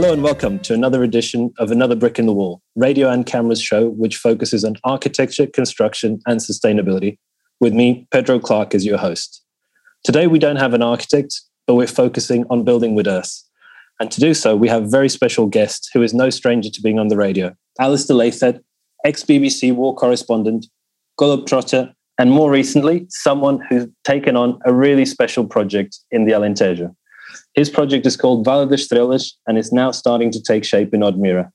Hello and welcome to another edition of Another Brick in the Wall, radio and cameras show which focuses on architecture, construction, and sustainability. With me, Pedro Clark, as your host. Today, we don't have an architect, but we're focusing on building with earth. And to do so, we have a very special guest who is no stranger to being on the radio Alistair Leithead, ex BBC war correspondent, globetrotter, and more recently, someone who's taken on a really special project in the Alentejo. His project is called das Estrelas and is now starting to take shape in Odemira.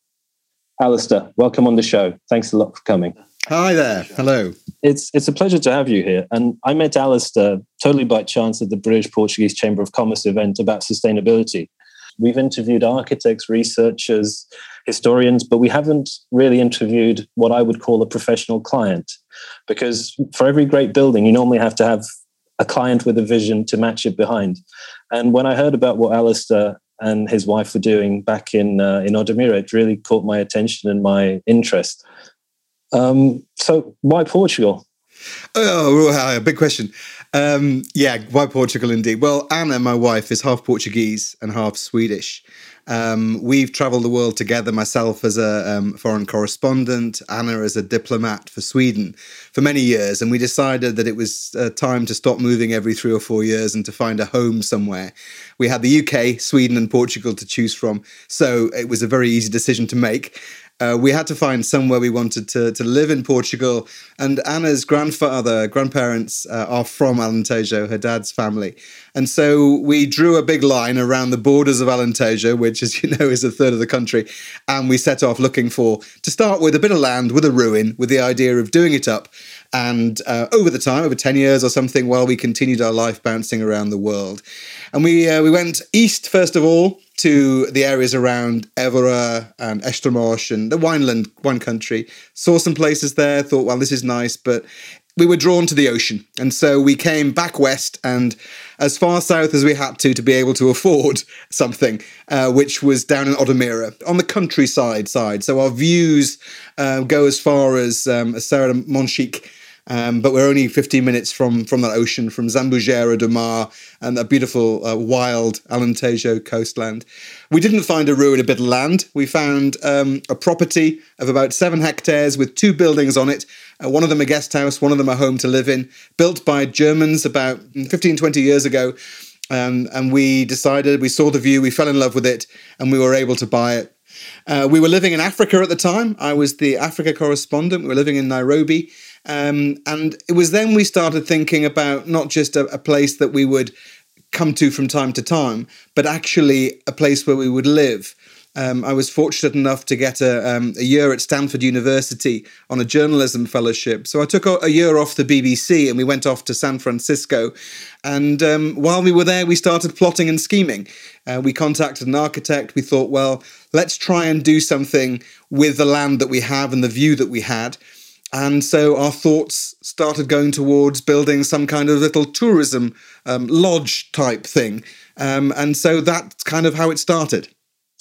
Alistair, welcome on the show. Thanks a lot for coming. Hi there. Hello. It's it's a pleasure to have you here. And I met Alistair totally by chance at the British Portuguese Chamber of Commerce event about sustainability. We've interviewed architects, researchers, historians, but we haven't really interviewed what I would call a professional client. Because for every great building, you normally have to have a client with a vision to match it behind. And when I heard about what Alistair and his wife were doing back in uh, in Odemira, it really caught my attention and my interest. Um, so, why Portugal? Oh, a big question. Um, yeah, why Portugal indeed? Well, Anna, my wife, is half Portuguese and half Swedish. Um, we've traveled the world together, myself as a um, foreign correspondent, Anna as a diplomat for Sweden for many years. And we decided that it was uh, time to stop moving every three or four years and to find a home somewhere. We had the UK, Sweden, and Portugal to choose from. So it was a very easy decision to make. Uh, we had to find somewhere we wanted to, to live in Portugal. And Anna's grandfather, grandparents uh, are from Alentejo, her dad's family. And so we drew a big line around the borders of Alentejo, which, as you know, is a third of the country. And we set off looking for, to start with, a bit of land with a ruin, with the idea of doing it up. And uh, over the time, over 10 years or something, while we continued our life bouncing around the world. And we, uh, we went east, first of all, to the areas around Évora and Estremoz and the wineland, wine country. Saw some places there, thought, well, this is nice, but we were drawn to the ocean. And so we came back west and as far south as we had to to be able to afford something, uh, which was down in Odemira on the countryside side. So our views uh, go as far as, um, Serra Monchique um, but we're only 15 minutes from from that ocean, from Zambujeira do Mar and that beautiful uh, wild Alentejo coastland. We didn't find a ruin, a bit of land. We found um, a property of about seven hectares with two buildings on it. Uh, one of them a guest house, one of them a home to live in, built by Germans about 15, 20 years ago. Um, and we decided, we saw the view, we fell in love with it, and we were able to buy it. Uh, we were living in Africa at the time. I was the Africa correspondent. We were living in Nairobi. Um, and it was then we started thinking about not just a, a place that we would come to from time to time, but actually a place where we would live. Um, I was fortunate enough to get a, um, a, year at Stanford University on a journalism fellowship. So I took a, a year off the BBC and we went off to San Francisco. And um, while we were there, we started plotting and scheming. Uh, we contacted an architect. We thought, well, let's try and do something with the land that we have and the view that we had. And so our thoughts started going towards building some kind of little tourism um, lodge type thing. Um, and so that's kind of how it started.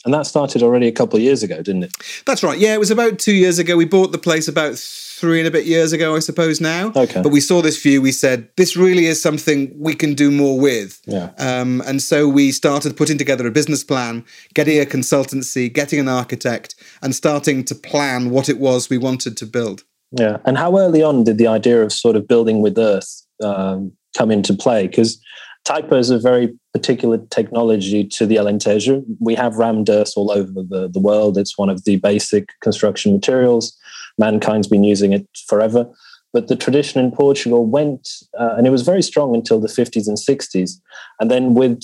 And that started already a couple of years ago, didn't it? That's right. Yeah, it was about two years ago. We bought the place about three and a bit years ago, I suppose now. Okay. But we saw this view. We said this really is something we can do more with. Yeah. Um, and so we started putting together a business plan, getting a consultancy, getting an architect, and starting to plan what it was we wanted to build. Yeah. And how early on did the idea of sort of building with earth um, come into play? Because Taipa is a very particular technology to the Alentejo. We have rammed earth all over the, the world. It's one of the basic construction materials. Mankind's been using it forever. But the tradition in Portugal went, uh, and it was very strong until the 50s and 60s. And then with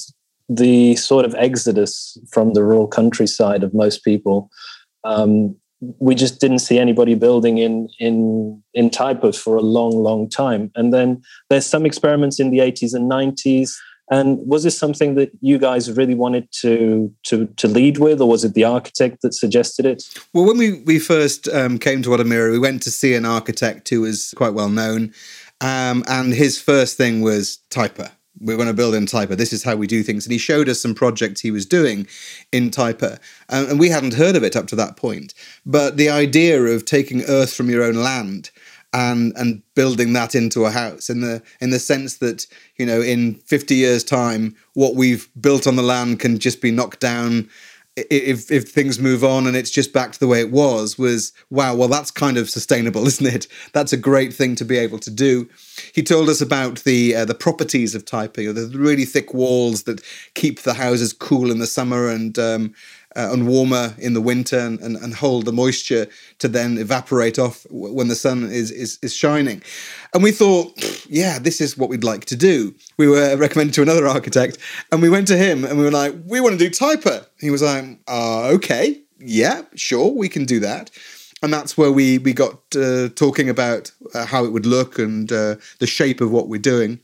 the sort of exodus from the rural countryside of most people, um, we just didn't see anybody building in in in Taipa for a long, long time. And then there's some experiments in the 80s and 90s. And was this something that you guys really wanted to to to lead with, or was it the architect that suggested it? Well, when we we first um, came to Odemira, we went to see an architect who was quite well known, um, and his first thing was Taipa we're going to build in Taipa. This is how we do things. And he showed us some projects he was doing in Taipa. Um, and we hadn't heard of it up to that point. But the idea of taking earth from your own land and and building that into a house in the in the sense that you know in 50 years time what we've built on the land can just be knocked down if if things move on and it's just back to the way it was was wow well that's kind of sustainable isn't it? That's a great thing to be able to do. He told us about the uh, the properties of Taipa the really thick walls that keep the houses cool in the summer and um, uh, and warmer in the winter and, and, and, hold the moisture to then evaporate off when the sun is, is, is shining. And we thought, yeah, this is what we'd like to do. We were recommended to another architect and we went to him and we were like, we want to do Taipa. He was like, uh, okay, yeah, sure, we can do that and that's where we we got uh, talking about uh, how it would look and uh, the shape of what we're doing.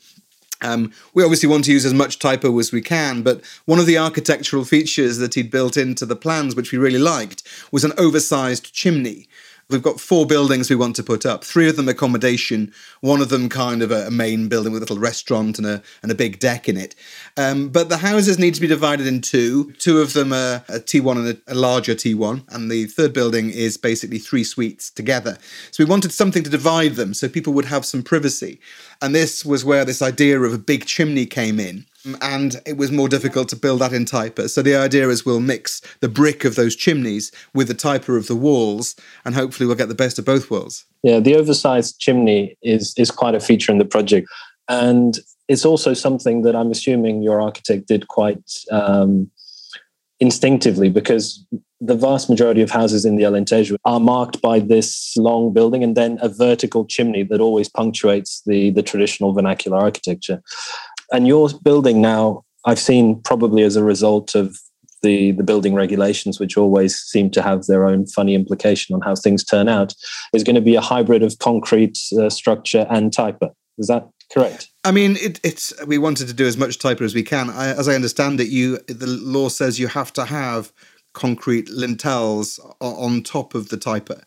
Um, we obviously want to use as much Taipa as we can, but one of the architectural features that he'd built into the plans, which we really liked, was an oversized chimney. We've got four buildings we want to put up. Three of them accommodation, one of them kind of a, a main building with a little restaurant and a and a big deck in it. Um, but the houses need to be divided in two. Two of them are a T1 and a, a larger T1, and the third building is basically three suites together. So we wanted something to divide them so people would have some privacy. And this was where this idea of a big chimney came in and it was more difficult to build that in Taipa. So the idea is we'll mix the brick of those chimneys with the Taipa of the walls, and hopefully we'll get the best of both worlds. Yeah, the oversized chimney is is quite a feature in the project, and it's also something that I'm assuming your architect did quite um, instinctively because the vast majority of houses in the Alentejo are marked by this long building and then a vertical chimney that always punctuates the, the traditional vernacular architecture. And your building now, I've seen probably as a result of the, the building regulations, which always seem to have their own funny implication on how things turn out, is going to be a hybrid of concrete uh, structure and Taipa. Is that correct? I mean, it, it's we wanted to do as much Taipa as we can. I, as I understand it, you the law says you have to have concrete lintels on top of the Taipa.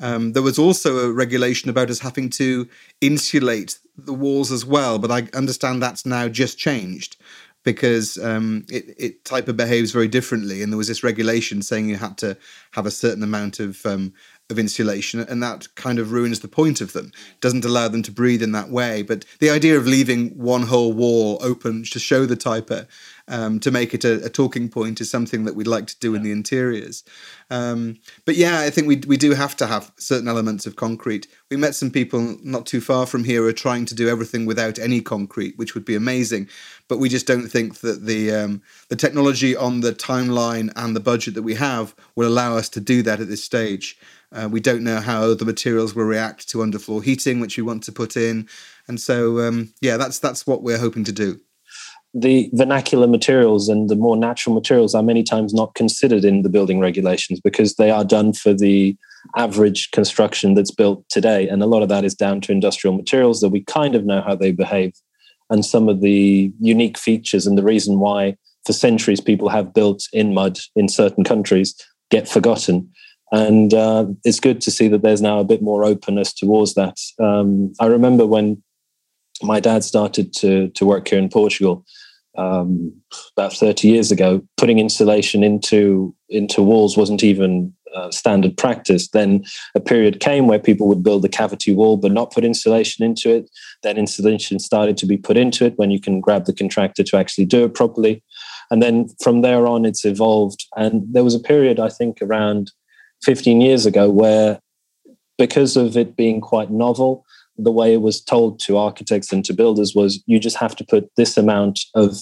Um, there was also a regulation about us having to insulate the walls as well, but I understand that's now just changed because um, it, it Taipa behaves very differently, and there was this regulation saying you had to have a certain amount of um, of insulation, and that kind of ruins the point of them. Doesn't allow them to breathe in that way. But the idea of leaving one whole wall open to show the Taipa, um, to make it a, a, talking point, is something that we'd like to do in the interiors. Um, but yeah, I think we we do have to have certain elements of concrete. We met some people not too far from here who are trying to do everything without any concrete, which would be amazing. But we just don't think that the um, the technology on the timeline and the budget that we have will allow us to do that at this stage. Uh, we don't know how the materials will react to underfloor heating, which we want to put in, and so um, yeah, that's that's what we're hoping to do. The vernacular materials and the more natural materials are many times not considered in the building regulations because they are done for the average construction that's built today, and a lot of that is down to industrial materials that we kind of know how they behave, and some of the unique features and the reason why for centuries people have built in mud in certain countries get forgotten and uh, it's good to see that there's now a bit more openness towards that. Um, I remember when my dad started to to work here in Portugal um, about 30 years ago, putting insulation into into walls wasn't even uh, standard practice. Then a period came where people would build a cavity wall but not put insulation into it. Then insulation started to be put into it when you can grab the contractor to actually do it properly. And then from there on, it's evolved. And there was a period, I think, around 15 years ago where because of it being quite novel the way it was told to architects and to builders was you just have to put this amount of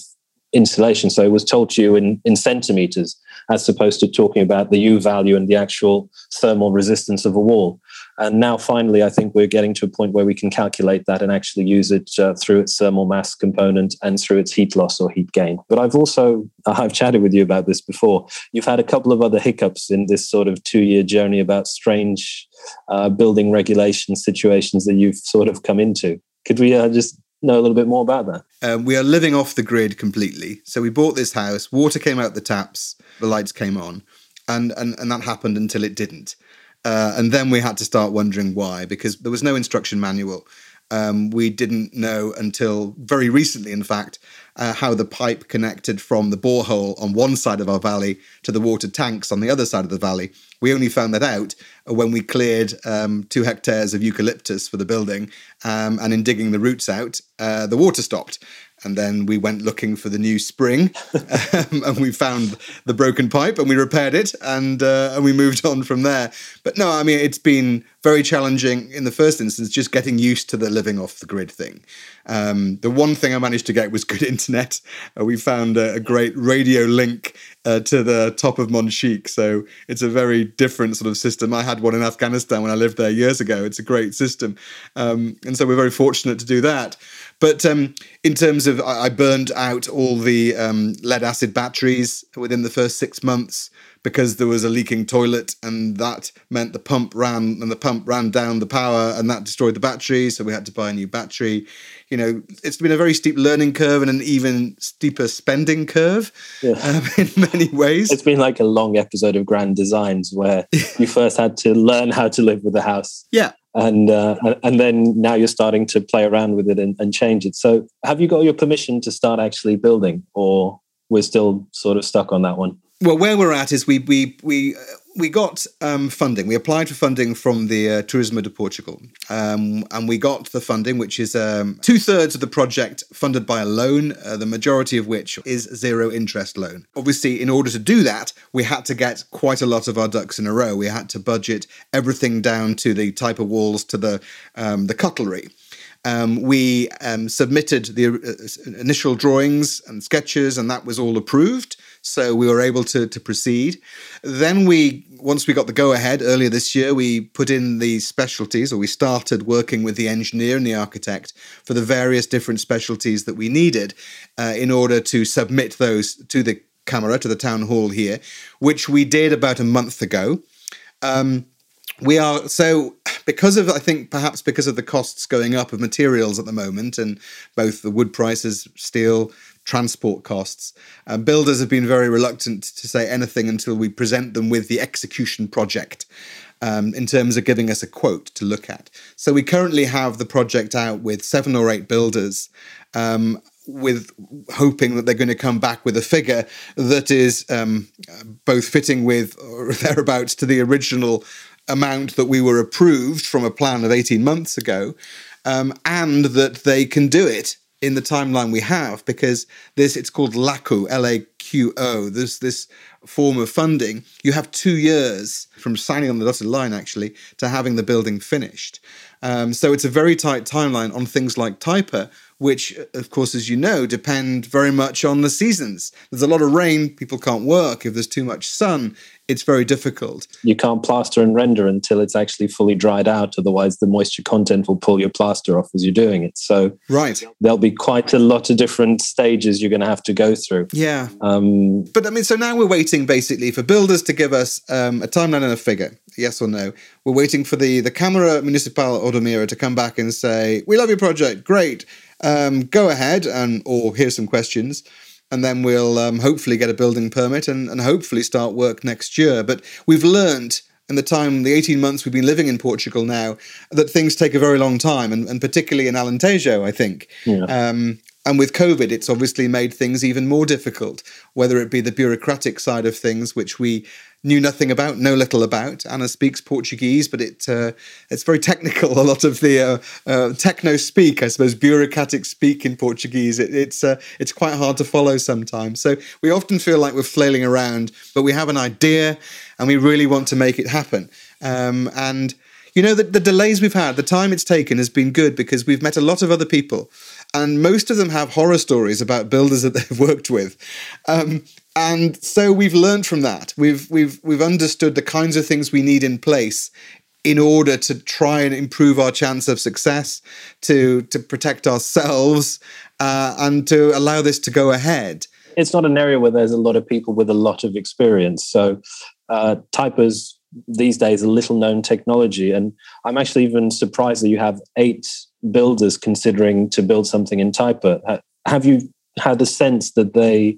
insulation. So it was told to you in, in centimeters as opposed to talking about the u value and the actual thermal resistance of a wall and now, finally, I think we're getting to a point where we can calculate that and actually use it uh, through its thermal mass component and through its heat loss or heat gain. But I've also, I've chatted with you about this before. You've had a couple of other hiccups in this sort of two year journey about strange uh, building regulation situations that you've sort of come into. Could we uh, just know a little bit more about that? Um, we are living off the grid completely. So we bought this house, water came out the taps, the lights came on, and, and, and that happened until it didn't. Uh, and then we had to start wondering why, because there was no instruction manual. Um, we didn't know until very recently, in fact, uh, how the pipe connected from the borehole on one side of our valley to the water tanks on the other side of the valley. We only found that out when we cleared um, two hectares of eucalyptus for the building, um, and in digging the roots out, uh, the water stopped. And then we went looking for the new spring, um, and we found the broken pipe, and we repaired it, and uh, and we moved on from there. But no, I mean it's been very challenging in the first instance, just getting used to the living off the grid thing. Um, the one thing I managed to get was good internet. Uh, we found a, a, great radio link uh, to the top of Monchique, so it's a very different sort of system. I had one in Afghanistan when I lived there years ago. It's a great system, um, and so we're very fortunate to do that. But um, in terms of, I burned out all the um, lead acid batteries within the first six months because there was a leaking toilet, and that meant the pump ran, and the pump ran down the power, and that destroyed the battery. So we had to buy a new battery. You know, it's been a very steep learning curve and an even steeper spending curve yeah. um, in many ways. It's been like a long episode of Grand Designs where you first had to learn how to live with the house. Yeah and uh, and then now you're starting to play around with it and, and, change it. So, have you got your permission to start actually building, or we're still sort of stuck on that one? Well, where we're at is we we we we got um, funding. We applied for funding from the uh, Turismo de Portugal, um, and we got the funding, which is um, two thirds of the project funded by a loan, uh, the majority of which is zero interest loan. Obviously, in order to do that, we had to get quite a lot of our ducks in a row. We had to budget everything down to the type of walls to the um, the cutlery. Um, we um, submitted the uh, initial drawings and sketches, and that was all approved. So we were able to, to proceed. Then we, once we got the go ahead earlier this year, we put in the specialties, or we started working with the engineer and the architect for the various different specialties that we needed uh, in order to submit those to the camera, to the town hall here, which we did about a month ago. Um, we are so because of i think perhaps because of the costs going up of materials at the moment and both the wood prices steel transport costs. Uh, builders have been very reluctant to say anything until we present them with the execution project. Um, in terms of giving us a quote to look at. So we currently have the project out with seven or eight builders, um, with hoping that they're going to come back with a figure that is um, both fitting with or thereabouts to the original amount that we were approved from a plan of 18 months ago, um, and that they can do it in the timeline we have because this it's called LAQO, L-A-Q-O. There's this this form of funding. You have two years from signing on the dotted line actually to having the building finished. Um, so it's a very tight timeline on things like Taipa, which, of course, as you know, depend very much on the seasons. There's a lot of rain, people can't work. If there's too much sun, it's very difficult. You can't plaster and render until it's actually fully dried out. Otherwise, the moisture content will pull your plaster off as you're doing it. So, right, there'll be quite a lot of different stages you're going to have to go through. Yeah. Um, but I mean, so now we're waiting basically for builders to give us um, a timeline and a figure, yes or no. We're waiting for the the Câmara Municipal Odemira to come back and say, "We love your project, great." Um, go ahead and or here's some questions and then we'll um, hopefully get a building permit and, and hopefully start work next year. But we've learned in the time, the 18 months we've been living in Portugal now, that things take a very long time, and, and particularly in Alentejo, I think. Yeah. Um, and with COVID, it's obviously made things even more difficult, whether it be the bureaucratic side of things, which we knew nothing about, know little about. Anna speaks Portuguese, but it uh, it's very technical. A lot of the uh, uh, techno speak, I suppose, bureaucratic speak in Portuguese. It, it's uh, it's quite hard to follow sometimes. So we often feel like we're flailing around, but we have an idea, and we really want to make it happen. Um, and you know, the, the delays we've had, the time it's taken has been good because we've met a lot of other people and most of them have horror stories about builders that they've worked with. Um, and so we've learned from that. We've we've we've understood the kinds of things we need in place in order to try and improve our chance of success, to to protect ourselves, uh, and to allow this to go ahead. It's not an area where there's a lot of people with a lot of experience. So, uh, Taipa's these days a little known technology, and I'm actually even surprised that you have eight builders considering to build something in Taipa. Have you had a sense that they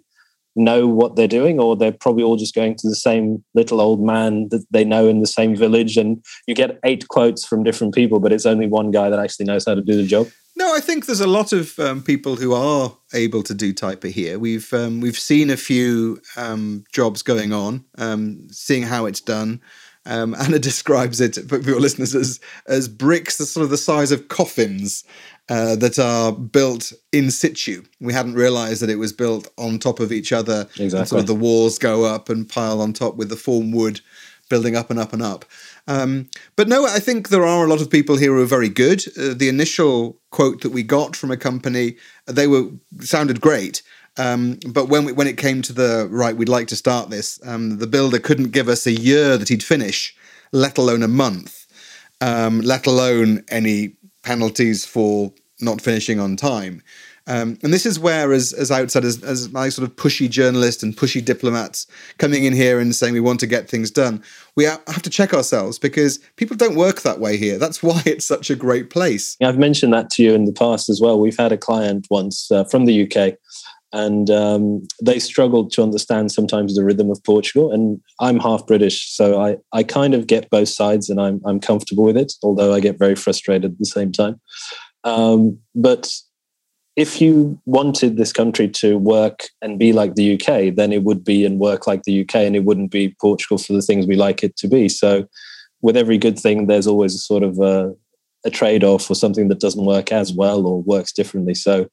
know what they're doing, or they're probably all just going to the same little old man that they know in the same village, and you get eight quotes from different people, but it's only one guy that actually knows how to do the job. No, I think there's a lot of um, people who are able to do Taipa here. We've um, we've seen a few um, jobs going on, um, seeing how it's done. Um, Anna describes it for your listeners as as bricks, sort of the size of coffins uh, that are built in situ. We hadn't realised that it was built on top of each other. Exactly. sort of the walls go up and pile on top with the form wood building up and up and up. Um, but no, I think there are a lot of people here who are very good. Uh, the initial quote that we got from a company, they were sounded great. Um, but when we, when it came to the right, we'd like to start this. Um, the builder couldn't give us a year that he'd finish, let alone a month, um, let alone any penalties for not finishing on time. Um, and this is where, as as outsiders, as my sort of pushy journalists and pushy diplomats coming in here and saying we want to get things done, we have to check ourselves because people don't work that way here. That's why it's such a great place. I've mentioned that to you in the past as well. We've had a client once uh, from the UK and um, they struggled to understand sometimes the rhythm of Portugal. And I'm half British, so I, I kind of get both sides, and I'm I'm comfortable with it. Although I get very frustrated at the same time. Um, but if you wanted this country to work and be like the UK, then it would be and work like the UK, and it wouldn't be Portugal for the things we like it to be. So, with every good thing, there's always a sort of a, a trade off or something that doesn't work as well or works differently. So,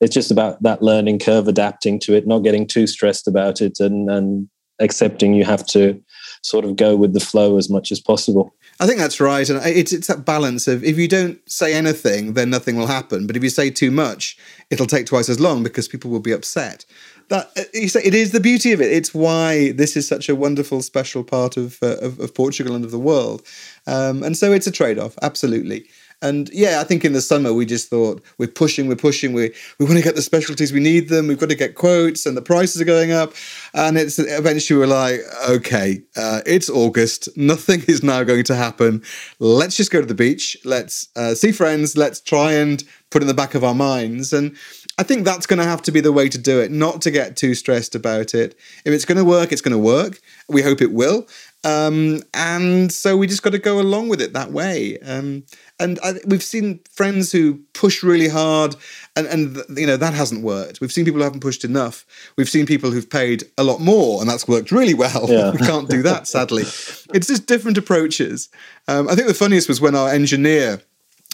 it's just about that learning curve, adapting to it, not getting too stressed about it, and and accepting you have to sort of go with the flow as much as possible. I think that's right, and it's it's that balance of if you don't say anything, then nothing will happen. But if you say too much, it'll take twice as long because people will be upset. That uh, you say it is the beauty of it. It's why this is such a wonderful, special part of uh, of, of, Portugal and of the world. Um, and so it's a trade off, absolutely. And yeah, I think in the summer we just thought we're pushing, we're pushing, we we want to get the specialties, we need them, we've got to get quotes, and the prices are going up. And it's eventually we're like, okay, uh, it's August, nothing is now going to happen. Let's just go to the beach, let's uh, see friends, let's try and put in the back of our minds. And I think that's going to have to be the way to do it, not to get too stressed about it. If it's going to work, it's going to work. We hope it will. Um, and so we just got to go along with it that way. Um, and I, we've seen friends who push really hard, and, and you know that hasn't worked. We've seen people who haven't pushed enough. We've seen people who've paid a lot more, and that's worked really well. Yeah. we can't do that, sadly. it's just different approaches. Um, I think the funniest was when our engineer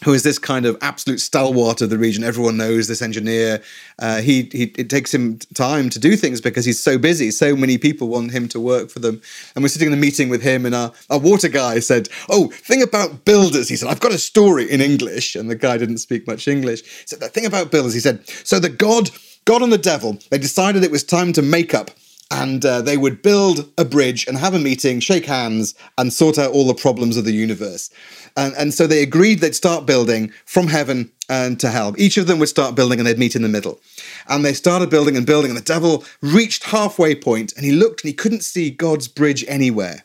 who is this kind of absolute stalwart of the region. Everyone knows this engineer. Uh, he, he it takes him time to do things because he's so busy. So many people want him to work for them. And we're sitting in a meeting with him, and our, our water guy said, "Oh, thing about builders." He said, "I've got a story in English," and the guy didn't speak much English. He said, "The thing about builders," he said, "So the god." God and the devil, they decided it was time to make up and uh, they would build a bridge and have a meeting, shake hands, and sort out all the problems of the universe. And, and so they agreed they'd start building from heaven and to hell. Each of them would start building and they'd meet in the middle. And they started building and building, and the devil reached halfway point and he looked and he couldn't see God's bridge anywhere.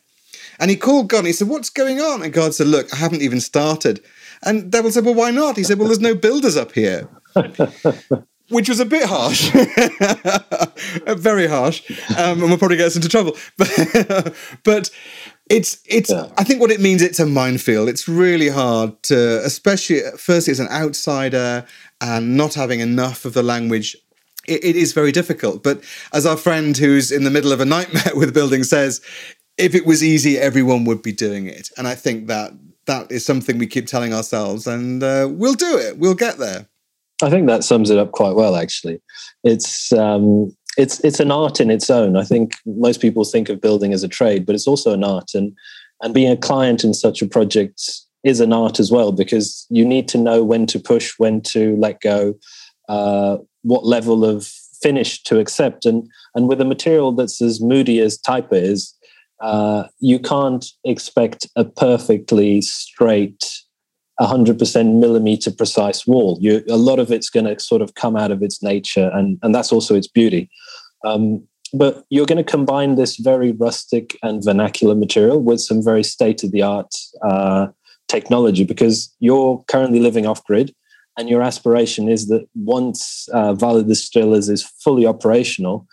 And he called God and he said, What's going on? And God said, Look, I haven't even started. And devil said, Well, why not? He said, Well, there's no builders up here. which was a bit harsh, very harsh, um, and will probably get us into trouble. But, but it's it's. Yeah. I think what it means it's a minefield. It's really hard to, especially firstly as an outsider and not having enough of the language. It, it is very difficult. But as our friend who's in the middle of a nightmare with building says, if it was easy, everyone would be doing it. And I think that that is something we keep telling ourselves, and uh, we'll do it. We'll get there. I think that sums it up quite well. Actually, it's um, it's it's an art in its own. I think most people think of building as a trade, but it's also an art, and and being a client in such a project is an art as well because you need to know when to push, when to let go, uh, what level of finish to accept, and and with a material that's as moody as Taipa is, uh, you can't expect a perfectly straight 100% millimeter precise wall. You, a lot of it's going to sort of come out of its nature, and, and that's also its beauty. Um, but you're going to combine this very rustic and vernacular material with some very state of the art uh, technology because you're currently living off grid. And your aspiration is that once uh, das Estrelas is fully operational,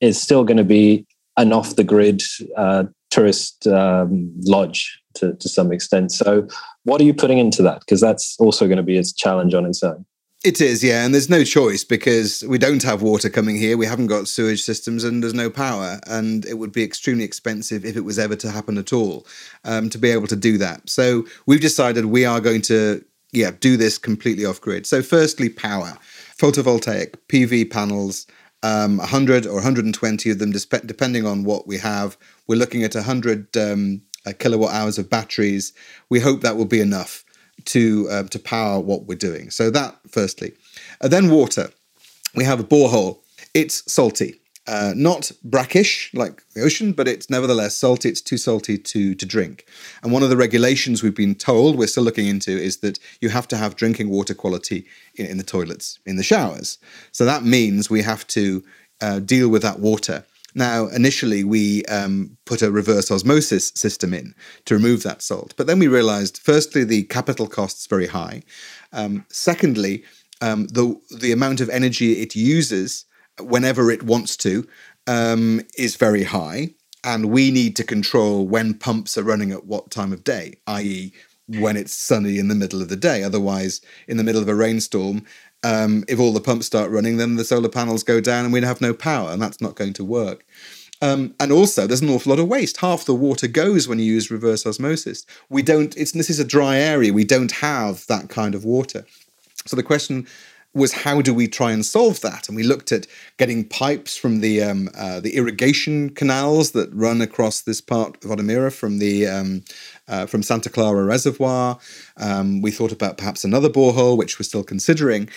it's still going to be an off the grid uh, tourist um, lodge to, to some extent. So, what are you putting into that? Because that's also going to be a challenge on its own. It is, yeah, and there's no choice because we don't have water coming here. We haven't got sewage systems, and there's no power, and it would be extremely expensive if it was ever to happen at all um, to be able to do that. So we've decided we are going to, yeah, do this completely off grid. So firstly, power, photovoltaic PV panels, um, 100 or 120 of them, depending on what we have. We're looking at 100 um, uh, kilowatt hours of batteries. We hope that will be enough to uh, to power what we're doing. So that firstly, uh, then water. We have a borehole. It's salty, uh, not brackish like the ocean, but it's nevertheless salty. It's too salty to to drink. And one of the regulations we've been told we're still looking into is that you have to have drinking water quality in, in the toilets, in the showers. So that means we have to uh, deal with that water now, initially, we um, put a reverse osmosis system in to remove that salt. But then we realized, firstly, the capital costs very high. Um, secondly, um, the, the amount of energy it uses whenever it wants to um, is very high. And we need to control when pumps are running at what time of day, i.e., when it's sunny in the middle of the day. Otherwise, in the middle of a rainstorm, um, if all the pumps start running, then the solar panels go down and we'd have no power, and that's not going to work. Um, and also, there's an awful lot of waste. Half the water goes when you use reverse osmosis. We don't. It's this is a dry area. We don't have that kind of water. So the question was how do we try and solve that? And we looked at getting pipes from the um, uh, the irrigation canals that run across this part of Odemira from the um, uh, from Santa Clara Reservoir. Um, we thought about perhaps another borehole, which we're still considering.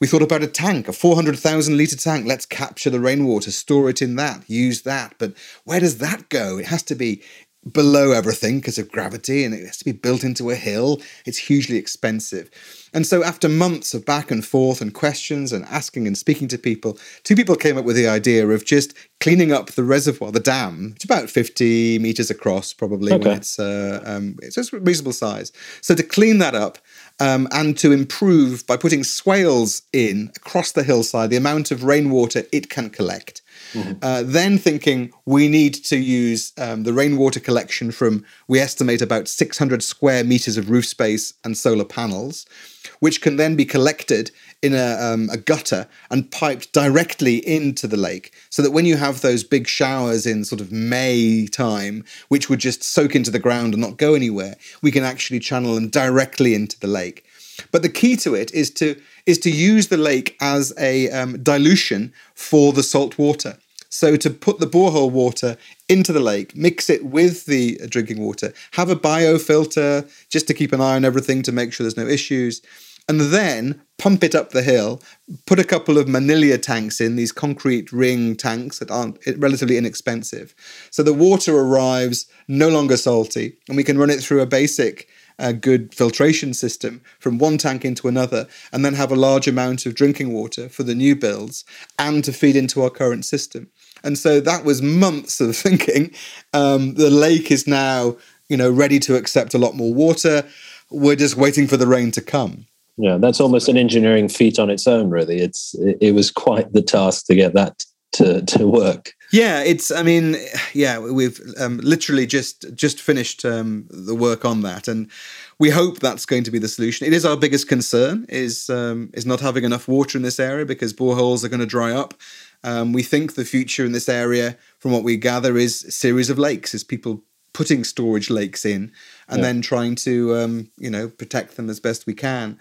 We thought about a tank, a 400,000 litre tank. Let's capture the rainwater, store it in that, use that. But where does that go? It has to be below everything because of gravity and it has to be built into a hill. It's hugely expensive. And so, after months of back and forth and questions and asking and speaking to people, two people came up with the idea of just cleaning up the reservoir, the dam. It's about 50 meters across, probably, okay. when it's, uh, um, it's a reasonable size. So, to clean that up um, and to improve by putting swales in across the hillside the amount of rainwater it can collect. Mm-hmm. Uh, then thinking we need to use um, the rainwater collection from, we estimate about 600 square meters of roof space and solar panels, which can then be collected in a, um, a gutter and piped directly into the lake. So that when you have those big showers in sort of May time, which would just soak into the ground and not go anywhere, we can actually channel them directly into the lake. But the key to it is to is to use the lake as a um, dilution for the salt water. So to put the borehole water into the lake, mix it with the drinking water, have a biofilter just to keep an eye on everything to make sure there's no issues, and then pump it up the hill, put a couple of manillia tanks in, these concrete ring tanks that aren't relatively inexpensive. So the water arrives no longer salty, and we can run it through a basic a good filtration system from one tank into another, and then have a large amount of drinking water for the new builds and to feed into our current system. And so that was months of thinking. Um, the lake is now, you know, ready to accept a lot more water. We're just waiting for the rain to come. Yeah, that's almost an engineering feat on its own. Really, it's it, it was quite the task to get that to to work. Yeah, it's. I mean, yeah, we've um, literally just just finished um, the work on that, and we hope that's going to be the solution. It is our biggest concern is um, is not having enough water in this area because boreholes are going to dry up. Um, we think the future in this area, from what we gather, is a series of lakes, is people putting storage lakes in and yeah. then trying to um, you know protect them as best we can.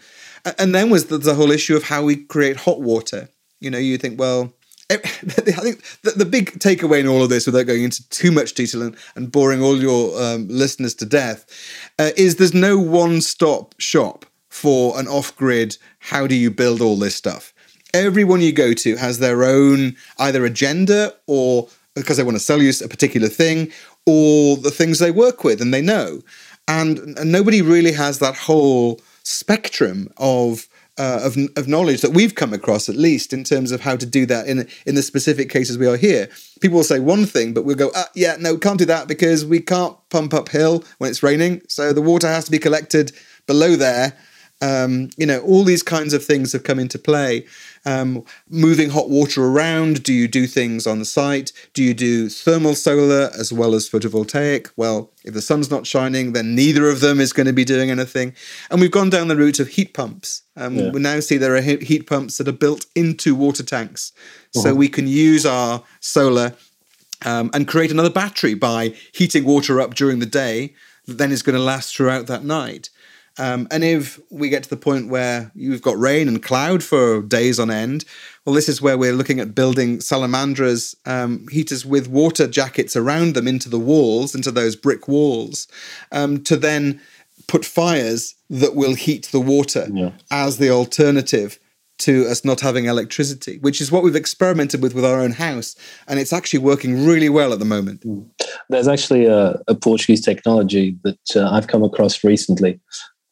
And then was the, the whole issue of how we create hot water. You know, you think, well I think the, the, big takeaway in all of this, without going into too much detail and, and boring all your um, listeners to death, uh, is there's no one stop shop for an off grid. How do you build all this stuff? Everyone you go to has their own either agenda or because they want to sell you a particular thing or the things they work with and they know. And, and nobody really has that whole spectrum of uh, of, of knowledge that we've come across, at least in terms of how to do that in in the specific cases we are here. People will say one thing, but we'll go, uh, yeah, no, can't do that because we can't pump uphill when it's raining. So the water has to be collected below there, Um, you know, all these kinds of things have come into play. Um, moving hot water around. Do you do things on the site? Do you do thermal solar as well as photovoltaic? Well, if the sun's not shining, then neither of them is going to be doing anything. And we've gone down the route of heat pumps. Um, yeah. We now see there are heat pumps that are built into water tanks. Uh-huh. So we can use our solar um, and create another battery by heating water up during the day that then is going to last throughout that night. Um, and if we get to the point where you've got rain and cloud for days on end, well, this is where we're looking at building salamandras um, heaters with water jackets around them into the walls, into those brick walls, um, to then put fires that will heat the water yeah. as the alternative to us not having electricity, which is what we've experimented with with our own house, and it's actually working really well at the moment. Mm. There's actually a, a Portuguese technology that uh, I've come across recently,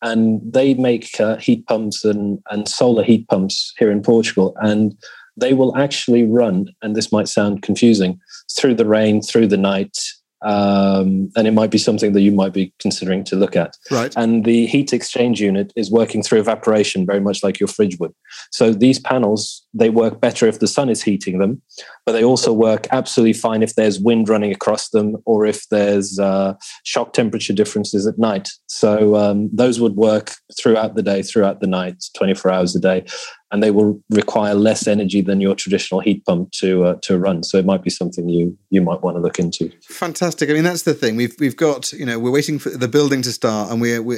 and they make uh, heat pumps and, and solar heat pumps here in Portugal, and they will actually run. And this might sound confusing through the rain, through the night, um, and it might be something that you might be considering to look at. Right. And the heat exchange unit is working through evaporation, very much like your fridge would. So these panels they work better if the sun is heating them, but they also work absolutely fine if there's wind running across them or if there's uh, shock temperature differences at night. So um, those would work throughout the day, throughout the night, 24 hours a day and they will require less energy than your traditional heat pump to uh, to run. So it might be something you you might want to look into. Fantastic. I mean, that's the thing. We've we've got you know we're waiting for the building to start, and we're we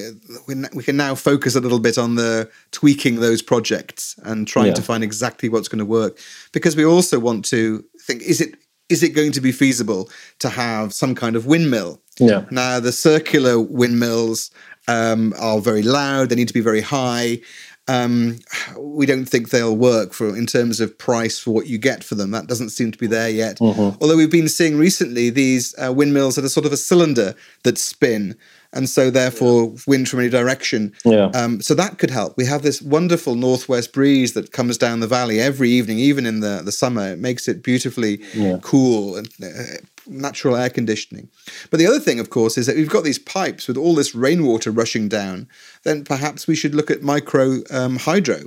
we can now focus a little bit on the tweaking those projects and trying yeah. to find exactly what's going to work because we also want to think is it is it going to be feasible to have some kind of windmill? Yeah. Now the circular windmills um, are very loud. They need to be very high um, we don't think they'll work for in terms of price for what you get for them. That doesn't seem to be there yet. Mm-hmm. Although we've been seeing recently these uh, windmills that are sort of a cylinder that spin, and so therefore yeah. wind from any direction. Yeah. Um, so that could help. We have this wonderful northwest breeze that comes down the valley every evening, even in the the summer. It makes it beautifully yeah. cool and uh, natural air conditioning. But the other thing, of course, is that we've got these pipes with all this rainwater rushing down. Then perhaps we should look at micro um, hydro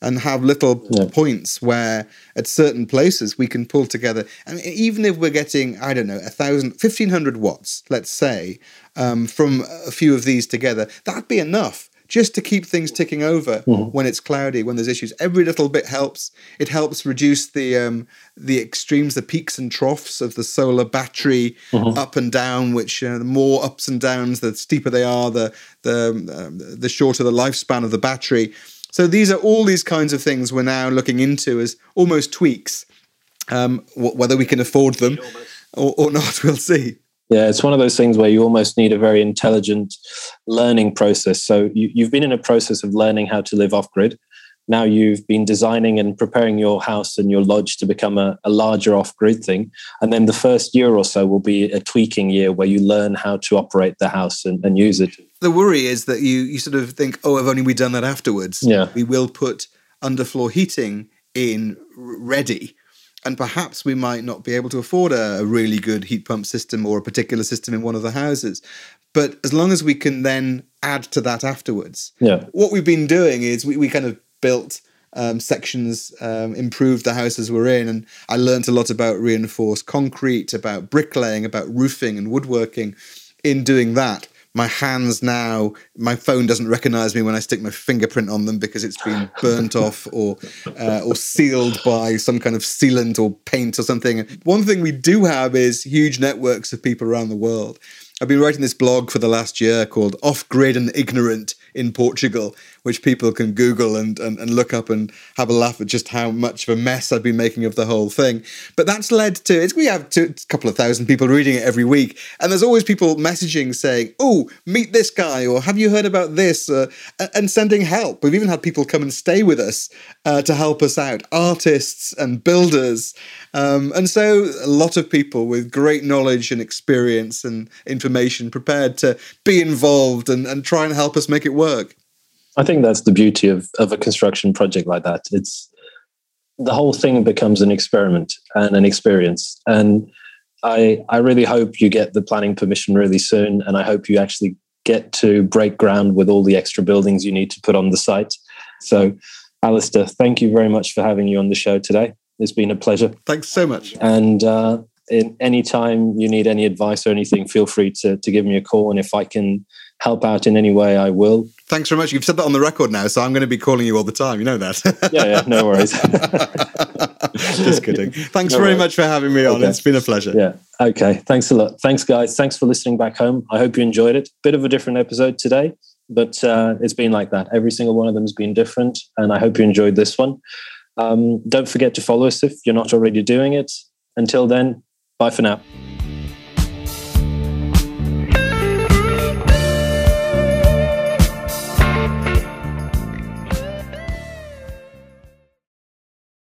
and have little yeah. points where at certain places we can pull together. And even if we're getting, I don't know, a thousand, fifteen hundred watts, let's say, um, from a few of these together, that'd be enough just to keep things ticking over mm-hmm. when it's cloudy, when there's issues. Every little bit helps. It helps reduce the um, the extremes, the peaks and troughs of the solar battery mm-hmm. up and down. Which uh, the more ups and downs, the steeper they are, the the um, the shorter the lifespan of the battery. So these are all these kinds of things we're now looking into as almost tweaks. Um, whether we can afford them or, or not, we'll see. Yeah, it's one of those things where you almost need a very intelligent learning process. So you, have been in a process of learning how to live off grid. Now you've been designing and preparing your house and your lodge to become a, a larger off grid thing. And then the first year or so will be a tweaking year where you learn how to operate the house and, and use it. The worry is that you, you sort of think, oh, have only we'd done that afterwards? Yeah. We will put underfloor heating in ready and perhaps we might not be able to afford a, a, really good heat pump system or a particular system in one of the houses. But as long as we can then add to that afterwards, yeah. what we've been doing is we, we kind of built um, sections, um, improved the houses we're in, and I learned a lot about reinforced concrete, about bricklaying, about roofing and woodworking in doing that my hands now my phone doesn't recognize me when i stick my fingerprint on them because it's been burnt off or uh, or sealed by some kind of sealant or paint or something. One thing we do have is huge networks of people around the world. I've been writing this blog for the last year called off grid and ignorant in Portugal, which people can Google and, and, and look up and have a laugh at just how much of a mess I've been making of the whole thing. But that's led to it's we have two, a couple of thousand people reading it every week, and there's always people messaging saying, "Oh, meet this guy," or "Have you heard about this?" Uh, and sending help. We've even had people come and stay with us uh, to help us out, artists and builders. Um, and so a lot of people with great knowledge and experience and information prepared to be involved and, and try and help us make it work. I think that's the beauty of, of a construction project like that. It's the whole thing becomes an experiment and an experience. And I I really hope you get the planning permission really soon. And I hope you actually get to break ground with all the extra buildings you need to put on the site. So, Alistair, thank you very much for having you on the show today. It's been a pleasure. Thanks so much. And uh, in any time you need any advice or anything, feel free to, to give me a call. And if I can help out in any way, I will. Thanks very much. You've said that on the record now, so I'm going to be calling you all the time. You know that. yeah, yeah, no worries. Just kidding. Thanks no very worries. much for having me on. Okay. It's been a pleasure. Yeah. Okay. Thanks a lot. Thanks, guys. Thanks for listening back home. I hope you enjoyed it. Bit of a different episode today, but uh, it's been like that. Every single one of them has been different, and I hope you enjoyed this one. Um, don't forget to follow us if you're not already doing it. Until then, bye for now.